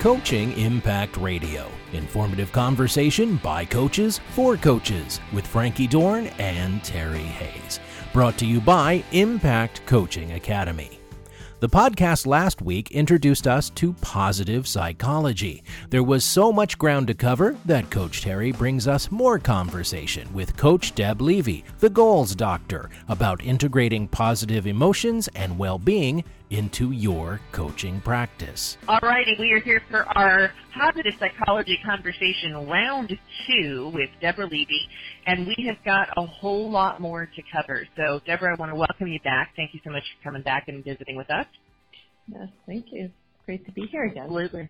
Coaching Impact Radio. Informative conversation by coaches for coaches with Frankie Dorn and Terry Hayes. Brought to you by Impact Coaching Academy. The podcast last week introduced us to positive psychology. There was so much ground to cover that Coach Terry brings us more conversation with Coach Deb Levy, the goals doctor, about integrating positive emotions and well being into your coaching practice. All righty, we are here for our positive psychology conversation round two with Deborah Levy, and we have got a whole lot more to cover. So, Deborah, I want to welcome you back. Thank you so much for coming back and visiting with us. Yes, thank you. Great to be here again. Absolutely.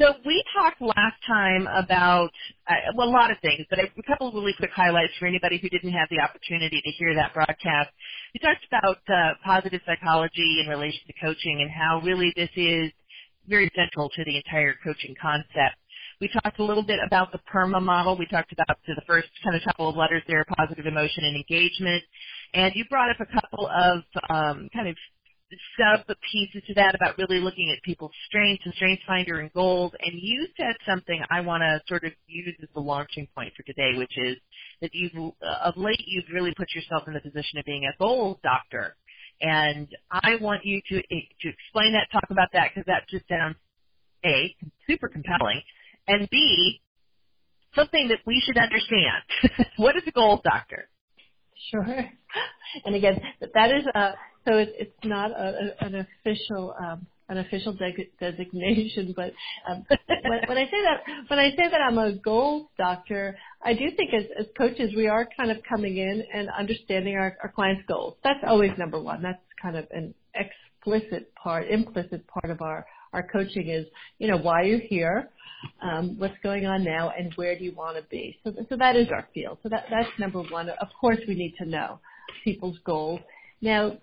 So we talked last time about uh, well a lot of things, but a, couple of really quick highlights for anybody who didn't have the opportunity to hear that broadcast. We talked about uh, positive psychology in relation to coaching and how really this is very central to the entire coaching concept. We talked a little bit about the PERMA model. We talked about the first kind of couple of letters there, positive emotion and engagement. And you brought up a couple of um, kind of sub pieces to that about really looking at people's strengths and strengths finder and goals. And you said something I want to sort of use as the launching point for today, which is that you've of late you've really put yourself in the position of being a goals doctor. And I want you to to explain that, talk about that, because that just sounds a super compelling, and b something that we should understand. what is a goals doctor? Sure. And again, that is a so it, it's not a, a, an official um, an official de- designation, but um, when, when I say that when I say that I'm a goals doctor, I do think as, as coaches we are kind of coming in and understanding our, our clients' goals. That's always number one. That's kind of an explicit part, implicit part of our our coaching is, you know, why you're you here? Um, what's going on now and where do you want to be? So, so that is our field. So that, that's number one. Of course we need to know people's goals. Now,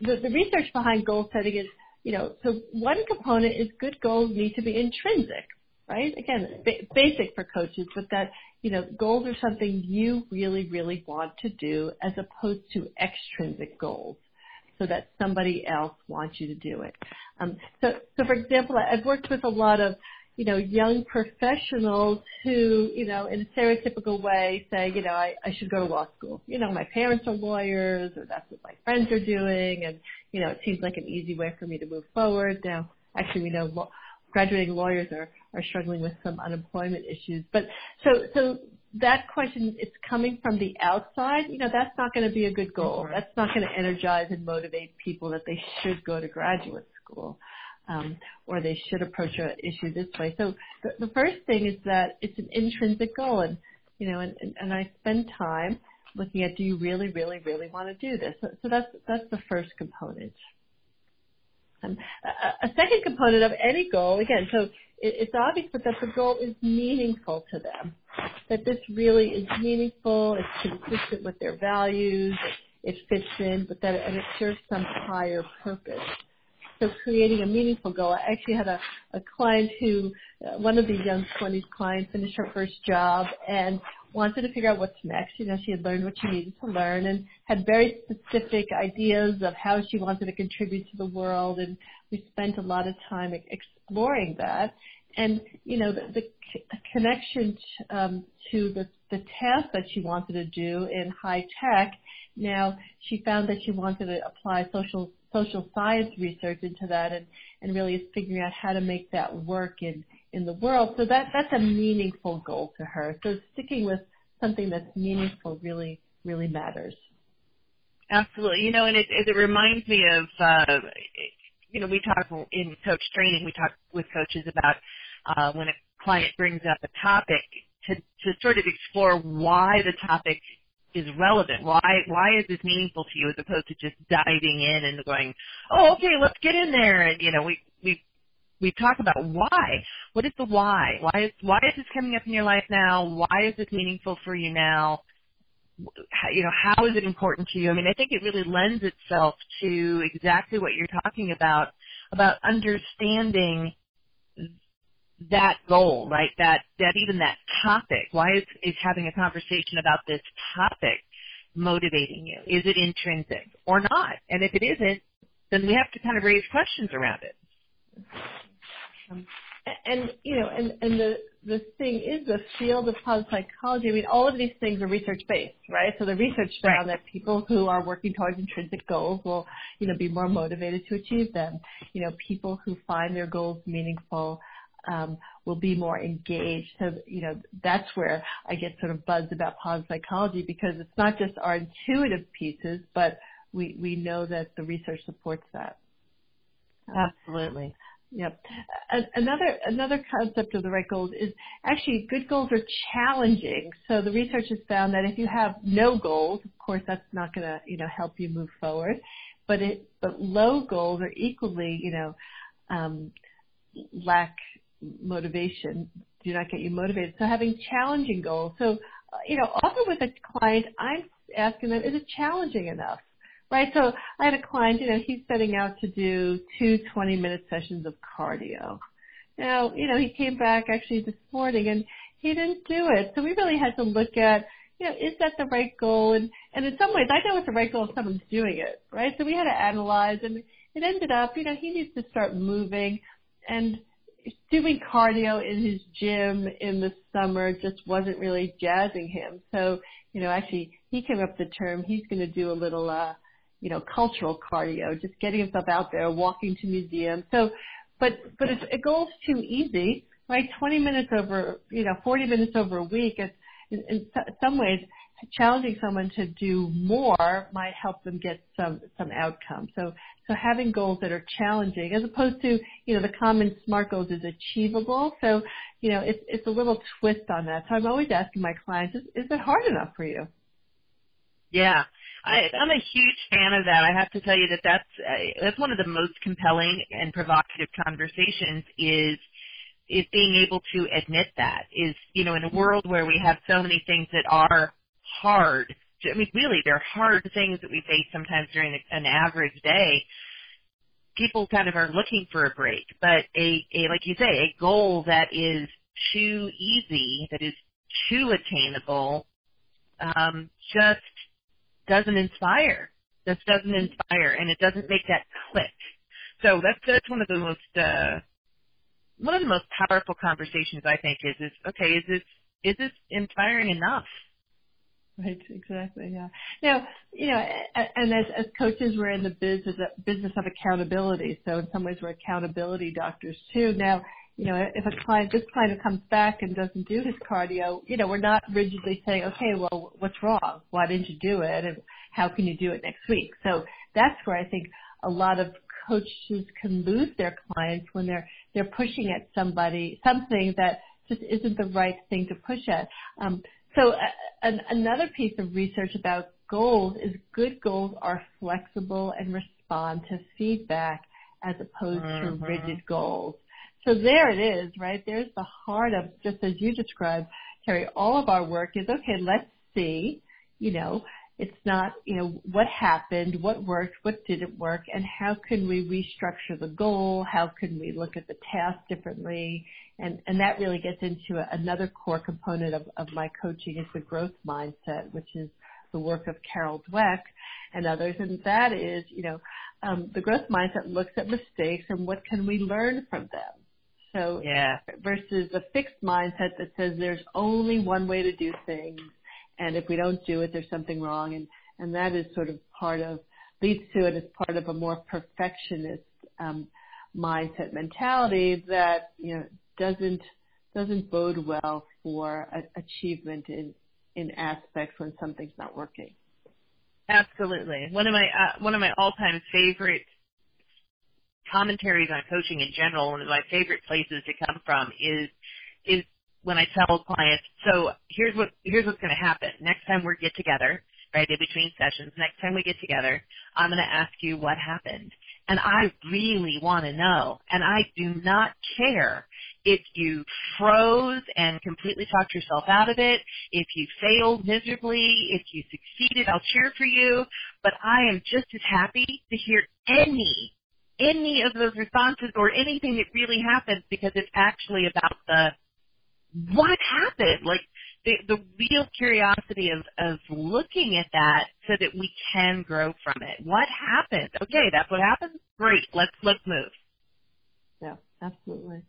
the, the research behind goal setting is, you know, so one component is good goals need to be intrinsic, right? Again, ba- basic for coaches, but that, you know, goals are something you really, really want to do as opposed to extrinsic goals so that somebody else wants you to do it. Um, so, so for example, I've worked with a lot of you know, young professionals who, you know, in a stereotypical way say, you know, I, I should go to law school. You know, my parents are lawyers or that's what my friends are doing and, you know, it seems like an easy way for me to move forward. Now, actually we know law, graduating lawyers are, are struggling with some unemployment issues. But so, so that question, it's coming from the outside, you know, that's not going to be a good goal. Mm-hmm. That's not going to energize and motivate people that they should go to graduate school um, or they should approach an issue this way. So the, the first thing is that it's an intrinsic goal, and you know, and, and, I spend time looking at do you really, really, really want to do this? So, so that's that's the first component. Um, a, a second component of any goal, again, so it, it's obvious, that the goal is meaningful to them. That this really is meaningful, it's consistent with their values, it fits in, but that and it serves some higher purpose so creating a meaningful goal. I actually had a, a client who, uh, one of the young 20s clients finished her first job and wanted to figure out what's next. You know, she had learned what she needed to learn and had very specific ideas of how she wanted to contribute to the world and we spent a lot of time exploring that. And, you know, the, the connection um, to the, the task that she wanted to do in high tech, now she found that she wanted to apply social social science research into that and, and really is figuring out how to make that work in, in the world. So that, that's a meaningful goal to her. So sticking with something that's meaningful really, really matters. Absolutely. You know, and it, it reminds me of, uh, you know, we talk in coach training, we talk with coaches about uh, when a client brings up a topic to, to sort of explore why the topic is relevant? Why why is this meaningful to you as opposed to just diving in and going, oh okay, let's get in there and you know we we we talk about why. What is the why? Why is why is this coming up in your life now? Why is this meaningful for you now? How, you know, how is it important to you? I mean, I think it really lends itself to exactly what you're talking about about understanding that goal, right? That that even that topic. Why is is having a conversation about this topic motivating you? Is it intrinsic or not? And if it isn't, then we have to kind of raise questions around it. Um, and you know, and and the the thing is the field of positive psychology. I mean, all of these things are research based, right? So the research found right. that people who are working towards intrinsic goals will, you know, be more motivated to achieve them. You know, people who find their goals meaningful um, will be more engaged. So, you know, that's where I get sort of buzzed about positive psychology because it's not just our intuitive pieces, but we, we know that the research supports that. Absolutely. Yep. Another another concept of the right goals is actually good goals are challenging. So the research has found that if you have no goals, of course that's not going to you know help you move forward. But it but low goals are equally you know um, lack motivation, do not get you motivated. So having challenging goals. So uh, you know often with a client, I'm asking them, is it challenging enough? right? So I had a client, you know, he's setting out to do two 20 minute sessions of cardio. Now, you know, he came back actually this morning and he didn't do it. So we really had to look at, you know, is that the right goal? And, and in some ways, I know it's the right goal if someone's doing it, right? So we had to analyze and it ended up, you know, he needs to start moving and doing cardio in his gym in the summer just wasn't really jazzing him. So, you know, actually he came up with the term, he's going to do a little, uh, you know, cultural cardio, just getting himself out there, walking to museums. So, but, but if a goal's too easy, right? 20 minutes over, you know, 40 minutes over a week, it's, in, in some ways, challenging someone to do more might help them get some some outcome. So so having goals that are challenging, as opposed to you know the common SMART goals is achievable. So you know it's it's a little twist on that. So I'm always asking my clients, is, is it hard enough for you? Yeah, I, I'm a huge fan of that. I have to tell you that that's uh, that's one of the most compelling and provocative conversations is is being able to admit that is you know in a world where we have so many things that are hard. I mean, really, they're hard things that we face sometimes during an average day. People kind of are looking for a break, but a, a like you say, a goal that is too easy, that is too attainable, um, just doesn't inspire. This doesn't inspire, and it doesn't make that click. So that's that's one of the most uh, one of the most powerful conversations I think is is okay is this is this inspiring enough? Right, exactly. Yeah. Now, you know, and as as coaches, we're in the business business of accountability. So in some ways, we're accountability doctors too. Now, you know, if a client, this client comes back and doesn't do his cardio, you know, we're not rigidly saying, okay, well, what's wrong? Why didn't you do it? And how can you do it next week? So that's where I think a lot of coaches can lose their clients when they're, they're pushing at somebody, something that just isn't the right thing to push at. Um, so uh, an, another piece of research about goals is good goals are flexible and respond to feedback as opposed mm-hmm. to rigid goals. So there it is, right? There's the heart of, just as you described, Terry, all of our work is, okay, let's see, you know, it's not, you know, what happened, what worked, what didn't work, and how can we restructure the goal? How can we look at the task differently? And, and that really gets into a, another core component of, of my coaching is the growth mindset, which is the work of Carol Dweck and others. And that is, you know, um, the growth mindset looks at mistakes and what can we learn from them. So yeah. versus a fixed mindset that says there's only one way to do things, and if we don't do it, there's something wrong, and and that is sort of part of leads to it as part of a more perfectionist um, mindset mentality that you know doesn't doesn't bode well for a, achievement in in aspects when something's not working. Absolutely. One of my uh, one of my all time favorite commentaries on coaching in general, one of my favorite places to come from is is when I tell clients, so here's what here's what's going to happen. Next time we get together, right, in between sessions, next time we get together, I'm going to ask you what happened. And I really want to know. And I do not care if you froze and completely talked yourself out of it, if you failed miserably, if you succeeded, I'll cheer for you. But I am just as happy to hear any any of those responses or anything that really happens because it's actually about the what happened, like the the real curiosity of of looking at that so that we can grow from it. What happened? Okay, that's what happened. Great, let's let's move. Yeah, absolutely.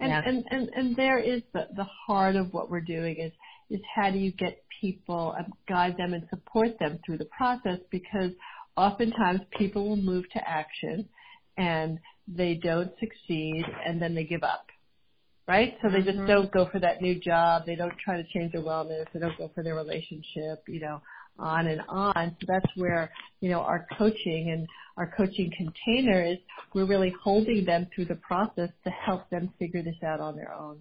And, yeah. and, and, and there is the, the heart of what we're doing is, is how do you get people, and guide them and support them through the process because oftentimes people will move to action and they don't succeed and then they give up. Right? So they just don't mm-hmm. go for that new job. They don't try to change their wellness. They don't go for their relationship, you know, on and on. So that's where, you know, our coaching and our coaching container is we're really holding them through the process to help them figure this out on their own.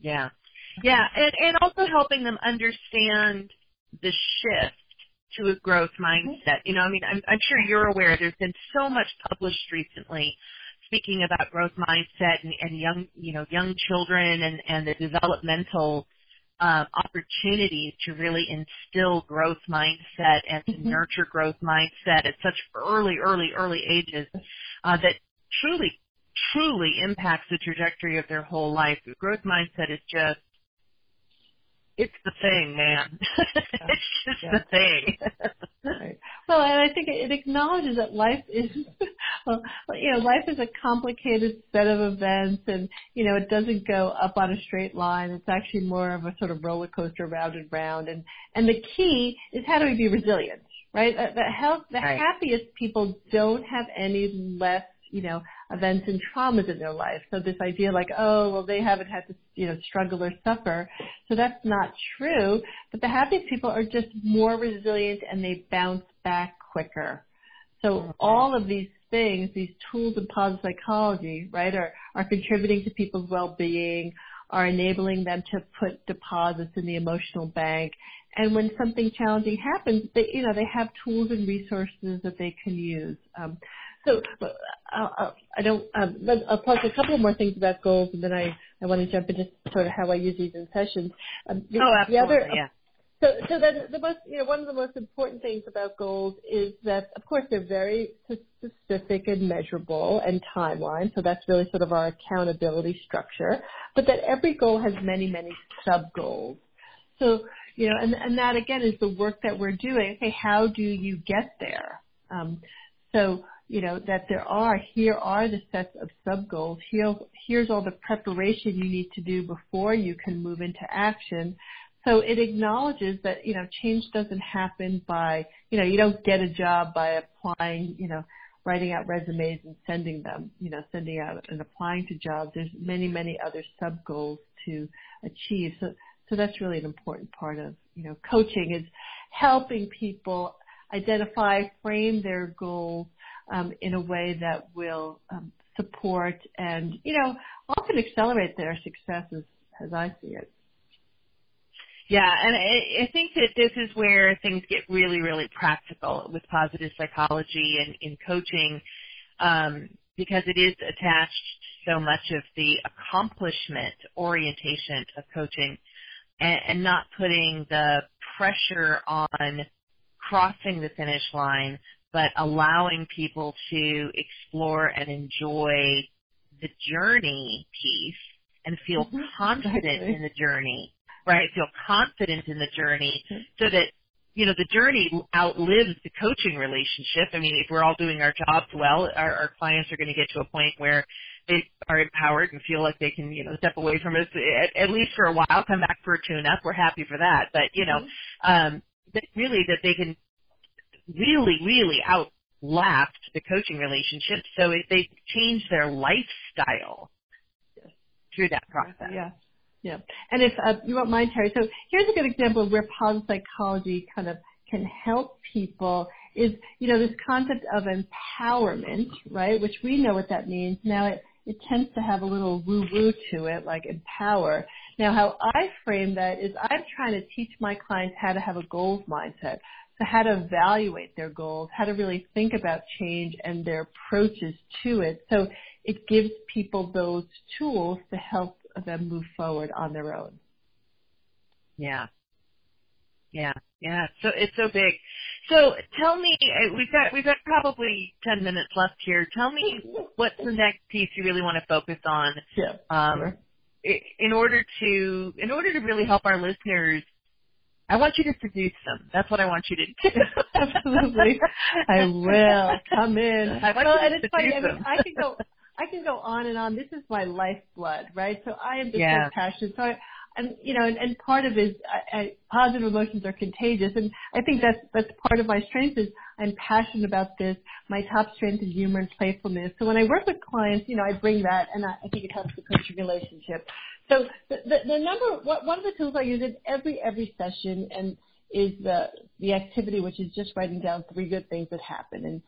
Yeah. Yeah, and, and also helping them understand the shift to a growth mindset. You know, I mean, I'm, I'm sure you're aware there's been so much published recently speaking about growth mindset and, and young, you know, young children and, and the developmental um, opportunities to really instill growth mindset and to Mhm. nurture growth mindset at such early, early, early ages uh, that truly, truly impacts the trajectory of their whole life. Growth mindset is just, it's the thing, man. it's just Yeah. the thing. Right. Well, and I think it acknowledges that life is, well, you know, life is a complicated set of events, and you know, it doesn't go up on a straight line. It's actually more of a sort of roller coaster, round and round. And and the key is how do we be resilient, right? The, the health, the Right. happiest people don't have any less, you know, events and traumas in their life. So this idea like, oh, well, they haven't had to, you know, struggle or suffer. So that's not true. But the happiest people are just more resilient and they bounce back quicker. So all of these things, these tools of positive psychology, right, are, are contributing to people's well-being, are enabling them to put deposits in the emotional bank. And when something challenging happens, they, you know, they have tools and resources that they can use. Um, so uh, uh, I don't. Um, I'll talk a couple more things about goals, and then I, I want to jump into sort of how I use these in sessions. Um, the, oh, absolutely, other, yeah. so, so then the most, you know, one of the most important things about goals is that, of course, they're very specific and measurable and timeline. So that's really sort of our accountability structure. But that every goal has many, many sub goals. So, you know, and, and that again is the work that we're doing. Okay, how do you get there? Um, so, you know, that there are, here are the sets of sub goals. Here, here's all the preparation you need to do before you can move into action. So it acknowledges that, you know, change doesn't happen by, you know, you don't get a job by applying, you know, writing out resumes and sending them, you know, sending out and applying to jobs. There's many, many other sub goals to achieve. So, so that's really an important part of, you know, coaching is helping people identify, frame their goals in a way that will um, support and, you know, often accelerate their successes as I see it. Yeah, and I, I think that this is where things get really, really practical with positive psychology and in coaching, um, because it is attached to so much of the accomplishment orientation of coaching, and, and not putting the pressure on crossing the finish line, but allowing people to explore and enjoy the journey piece and feel Mhm, confident exactly. in the journey right? Feel confident in the journey so that, you know, the journey outlives the coaching relationship. I mean, if we're all doing our jobs well, our, our clients are going to get to a point where they are empowered and feel like they can, you know, step away from us at, at least for a while, come back for a tune-up. We're happy for that. But, you know, um, that really that they can really, really outlast the coaching relationship. So if they change their lifestyle through that process. Yeah. Yeah. And if uh, you won't mind, Terry, so here's a good example of where positive psychology kind of can help people is, you know, this concept of empowerment, right, which we know what that means. Now it, it tends to have a little woo-woo to it, like empower. Now how I frame that is I'm trying to teach my clients how to have a goals mindset. So how to evaluate their goals, how to really think about change and their approaches to it. So it gives people those tools to help them move forward on their own. Yeah. Yeah. Yeah. So it's so big. So tell me, uh, we've got we've got probably ten minutes left here. Tell me what's the next piece you really want to focus on, Yeah. um, sure. in order to in order to really help our listeners. I want you to seduce them. That's what I want you to do. Absolutely. I will come in. I want well, you and to it's funny. I mean, them. I could go. I can go on and on. This is my lifeblood, right? So I am just yeah. so passionate. So I, and you know, and, and part of it is I, I, positive emotions are contagious, and I think that's that's part of my strength is I'm passionate about this. My top strength is humor and playfulness. So when I work with clients, you know, I bring that, and I, I think it helps the coaching relationship. So the, the, the number, one of the tools I use in every every session, and is the the activity, which is just writing down three good things that happen and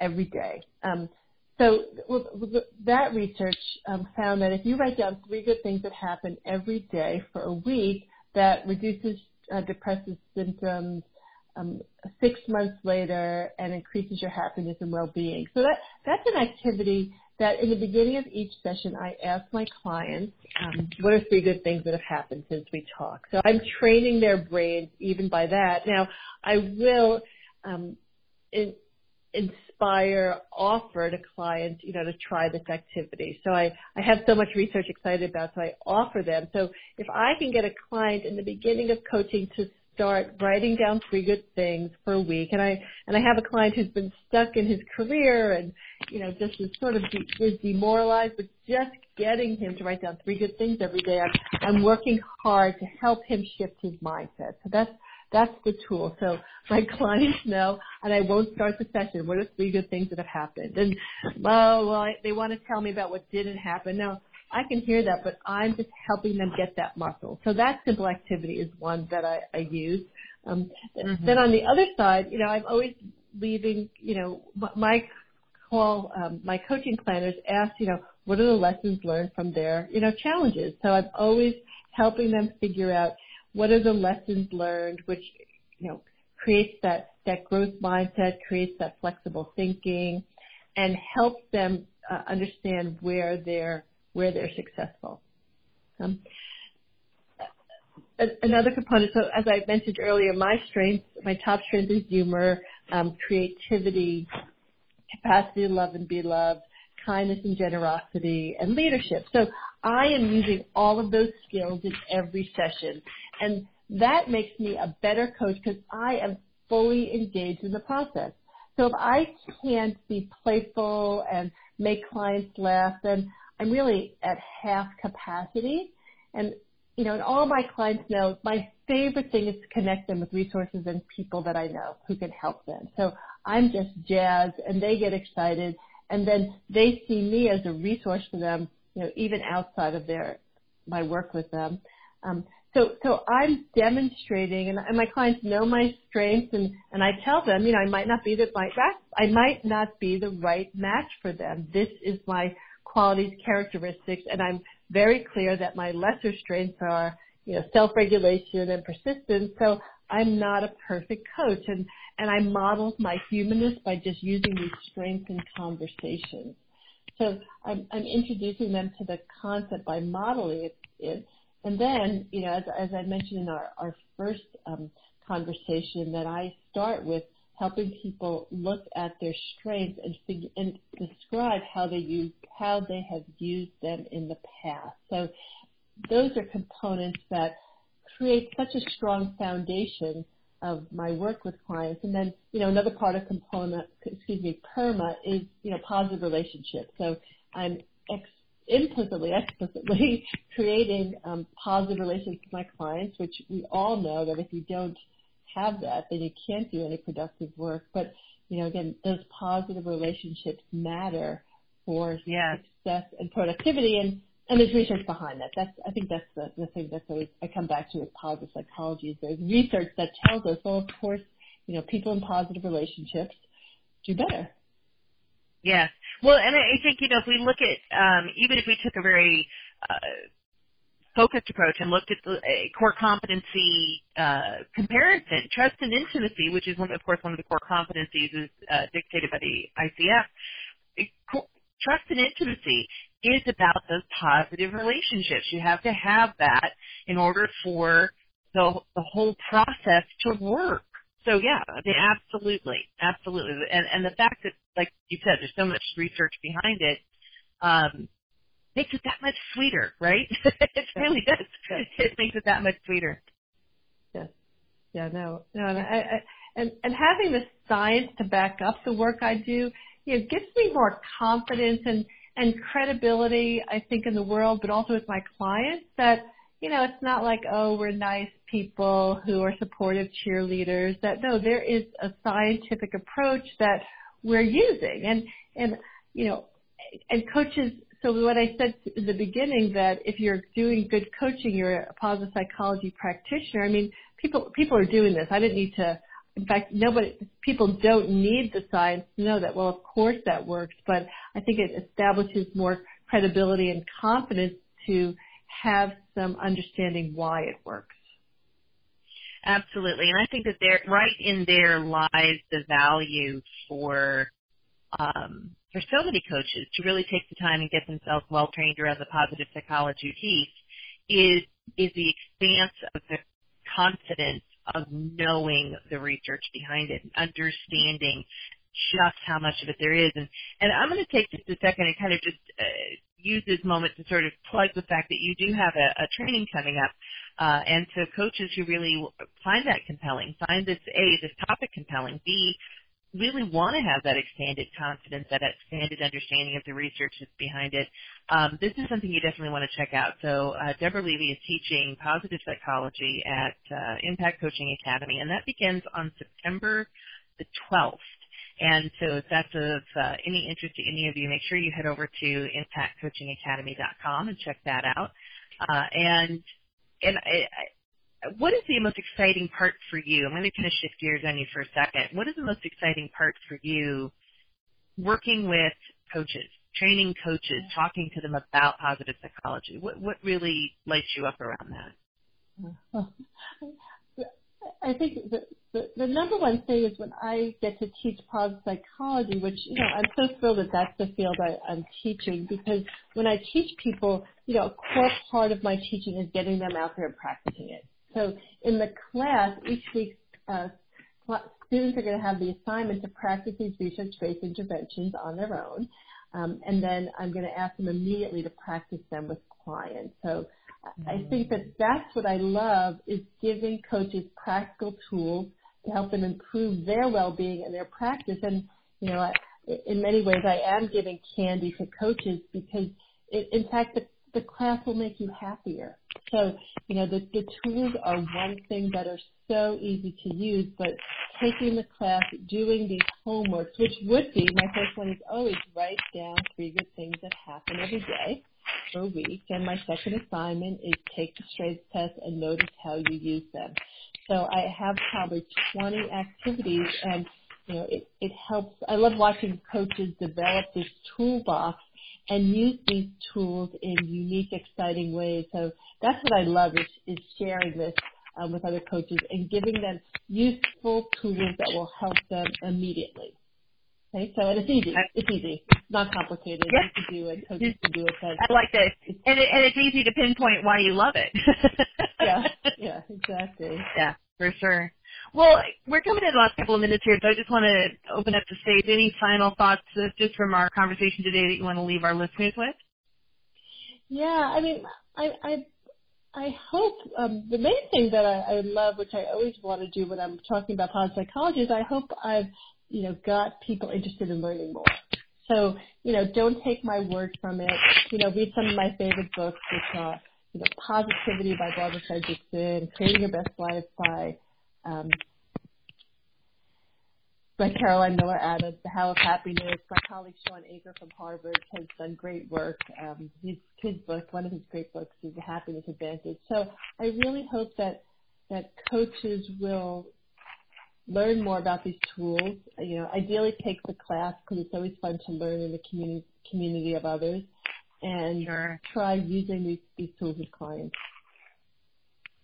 every day. Um, so that research um, found that if you write down three good things that happen every day for a week, that reduces uh, depressive symptoms um, six months later and increases your happiness and well-being. So that that's an activity that in the beginning of each session I ask my clients, um, what are three good things that have happened since we talked? So I'm training their brains even by that. Now I will um, in, inspire, offer to clients, you know, to try this activity. So I, I have so much research excited about, so I offer them. So if I can get a client in the beginning of coaching to start writing down three good things for a week, and I and I have a client who's been stuck in his career and you know just is sort of de- is demoralized, but just getting him to write down three good things every day, I'm, I'm working hard to help him shift his mindset. So that's that's the tool. So my clients know, and I won't start the session. What are three good things that have happened? And oh, well, I, they want to tell me about what didn't happen. No, I can hear that, but I'm just helping them get that muscle. So that simple activity is one that I, I use. Um, mm-hmm. Then on the other side, you know, I'm always leaving, you know, my call, um, my coaching planners ask, you know, what are the lessons learned from their, you know, challenges? So I'm always helping them figure out what are the lessons learned, which, you know, creates that, that growth mindset, creates that flexible thinking, and helps them uh, understand where they're, where they're successful. Um, another component, so as I mentioned earlier, my strength, my top strength is humor, um, creativity, capacity to love and be loved, kindness and generosity, and leadership. So I am using all of those skills in every session. And that makes me a better coach because I am fully engaged in the process. So if I can't be playful and make clients laugh, then I'm really at half capacity. And, you know, and all my clients know my favorite thing is to connect them with resources and people that I know who can help them. So I'm just jazzed and they get excited and then they see me as a resource for them, you know, even outside of their, my work with them. Um, so, so I'm demonstrating, and, and my clients know my strengths, and, and I tell them, you know, I might not be the right match, I might not be the right match for them. This is my qualities, characteristics, and I'm very clear that my lesser strengths are, you know, self-regulation and persistence. So I'm not a perfect coach, and and I modeled my humanness by just using these strengths in conversations. So I'm, I'm introducing them to the concept by modeling it, it and then, you know, as, as I mentioned in our, our first um, conversation, that I start with helping people look at their strengths and, figure, and describe how they use how they have used them in the past. So those are components that create such a strong foundation of my work with clients. And then, you know, another part of component, excuse me, PERMA is, you know, positive relationships. So I'm ex- implicitly, explicitly creating um, positive relationships with my clients, which we all know that if you don't have that, then you can't do any productive work. But you know, again, those positive relationships matter for yes. success and productivity, and and there's research behind that. That's I think that's the, the thing that's always I come back to with positive psychology is there's research that tells us, well, of course, you know, people in positive relationships do better. Yes. Well, and I think, you know, if we look at, um, even if we took a very uh, focused approach and looked at the core competency uh, comparison, trust and intimacy, which is, one, of course, one of the core competencies is uh, dictated by the ICF. Trust and intimacy is about those positive relationships. You have to have that in order for the, the whole process to work. So yeah, I mean, absolutely, absolutely, and and the fact that, like you said, there's so much research behind it, um, makes it that much sweeter, right? it really does. It makes it that much sweeter. Yes. Yeah. No. No. And I, I and and having the science to back up the work I do, you know, gives me more confidence and and credibility, I think, in the world, but also with my clients that, you know, it's not like, oh, we're nice people who are supportive cheerleaders. That no, there is a scientific approach that we're using. And, and, you know, and coaches, so what I said in the beginning that if you're doing good coaching, you're a positive psychology practitioner. I mean, people, people are doing this. I didn't need to, in fact, nobody, people don't need the science to know that. Well, of course that works, but I think it establishes more credibility and confidence to have some understanding why it works. Absolutely, and I think that there, right in there lies the value for um, for so many coaches to really take the time and get themselves well trained around the positive psychology piece is is the expanse of the confidence of knowing the research behind it, and understanding just how much of it there is. And, and I'm going to take just a second and kind of just uh, use this moment to sort of plug the fact that you do have a, a training coming up. Uh, and to coaches who really find that compelling, find this A, this topic compelling, B, really want to have that expanded confidence, that expanded understanding of the research that's behind it, um, this is something you definitely want to check out. So uh, Deborah Levy is teaching positive psychology at uh, Impact Coaching Academy, and that begins on September the 12th. And so if that's of uh, any interest to any of you, make sure you head over to impactcoachingacademy.com and check that out. Uh, and and I, what is the most exciting part for you? I'm going to kind of shift gears on you for a second. What is the most exciting part for you working with coaches, training coaches, talking to them about positive psychology? What what really lights you up around that? I think the, the, the number one thing is when I get to teach positive psychology, which, you know, I'm so thrilled that that's the field I, I'm teaching because when I teach people, you know, a core part of my teaching is getting them out there and practicing it. So in the class, each week, uh, students are going to have the assignment to practice these research-based interventions on their own. Um, and then I'm going to ask them immediately to practice them with clients. So I think that that's what I love is giving coaches practical tools to help them improve their well-being and their practice. And, you know, in many ways I am giving candy to coaches because it, in fact the the class will make you happier. So, you know, the, the tools are one thing that are so easy to use, but taking the class, doing these homeworks, which would be, my first one is always write down three good things that happen every day for a week. And my second assignment is take the strengths test and notice how you use them. So I have probably 20 activities and you know, it, it helps. I love watching coaches develop this toolbox and use these tools in unique, exciting ways. So that's what I love is, is sharing this um, with other coaches and giving them useful tools that will help them immediately. Okay, so and it's easy. It's easy. It's not complicated. Yes. You can do it. Coaches can do it. I like this, and it, and it's easy to pinpoint why you love it. yeah, yeah, exactly. Yeah, for sure. Well, we're coming to the last couple of minutes here, so I just want to open up the stage. Any final thoughts uh, just from our conversation today that you want to leave our listeners with? Yeah, I mean, I I I hope um, the main thing that I, I love, which I always want to do when I'm talking about positive psychology, is I hope I've you know got people interested in learning more. So you know, don't take my word from it. You know, read some of my favorite books, which are you know, Positivity by Barbara Fredrickson, Creating Your Best Life by um, by Caroline Miller Adams, The How of Happiness. My colleague Shawn Achor from Harvard has done great work. Um, his, his book, one of his great books, is The Happiness Advantage. So I really hope that that coaches will learn more about these tools. You know, ideally take the class because it's always fun to learn in the community community of others, and sure. try using these, these tools with clients.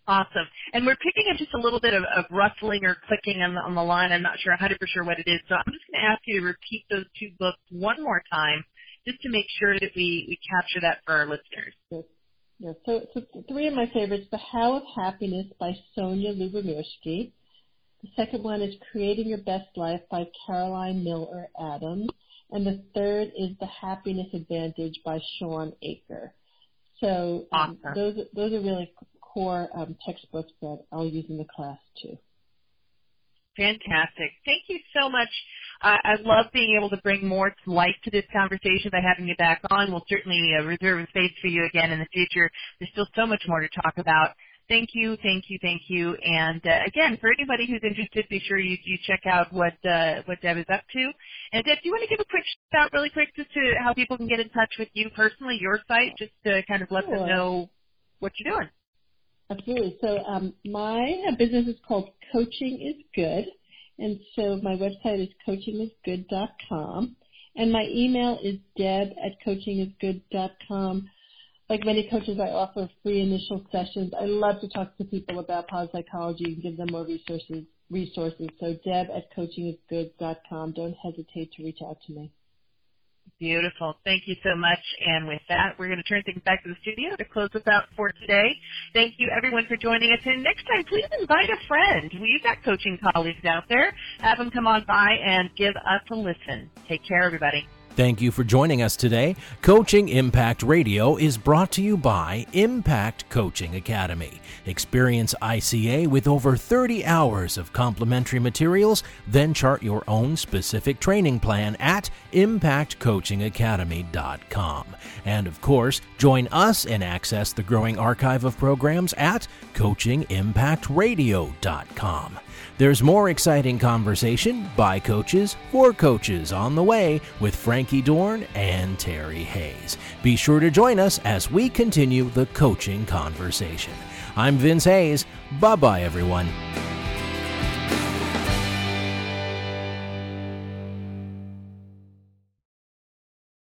Awesome. And we're picking up just a little bit of, of rustling or clicking on the, on the line. I'm not sure 100% what it is. So I'm just going to ask you to repeat those two books one more time just to make sure that we, we capture that for our listeners. Yes. Yeah, so, so three of my favorites, The How of Happiness by Sonja Lyubomirsky. The second one is Creating Your Best Life by Caroline Miller Adams. And the third is The Happiness Advantage by Shawn Achor. So um, awesome. those those are really core um, textbooks that I'll use in the class too. Fantastic. Thank you so much. I, I love being able to bring more light to this conversation by having you back on. We'll certainly uh, reserve a space for you again in the future. There's still so much more to talk about. Thank you, thank you, thank you. And uh, again, for anybody who's interested, be sure you, you check out what uh, what Deb is up to. And Deb, do you want to give a quick shout out really quick just to how people can get in touch with you personally, your site, just to kind of let sure. them know what you're doing? Absolutely. So um, my business is called Coaching is Good. And so my website is coachingisgood.com. And my email is deb at coachingisgood.com. Like many coaches, I offer free initial sessions. I love to talk to people about positive psychology and give them more resources. Resources. So deb at coachingisgood.com. Don't hesitate to reach out to me. Beautiful. Thank you so much. And with that, we're going to turn things back to the studio to close us out for today. Thank you everyone for joining us. And next time, please invite a friend. We've got coaching colleagues out there. Have them come on by and give us a listen. Take care, everybody. Thank you for joining us today. Coaching Impact Radio is brought to you by Impact Coaching Academy. Experience ICA with over 30 hours of complimentary materials, then chart your own specific training plan at impactcoachingacademy.com. And of course, join us and access the growing archive of programs at coachingimpactradio.com. There's more exciting conversation by coaches for coaches on the way with Frankie Dorn and Terry Hayes. Be sure to join us as we continue the coaching conversation. I'm Vince Hayes. Bye bye, everyone.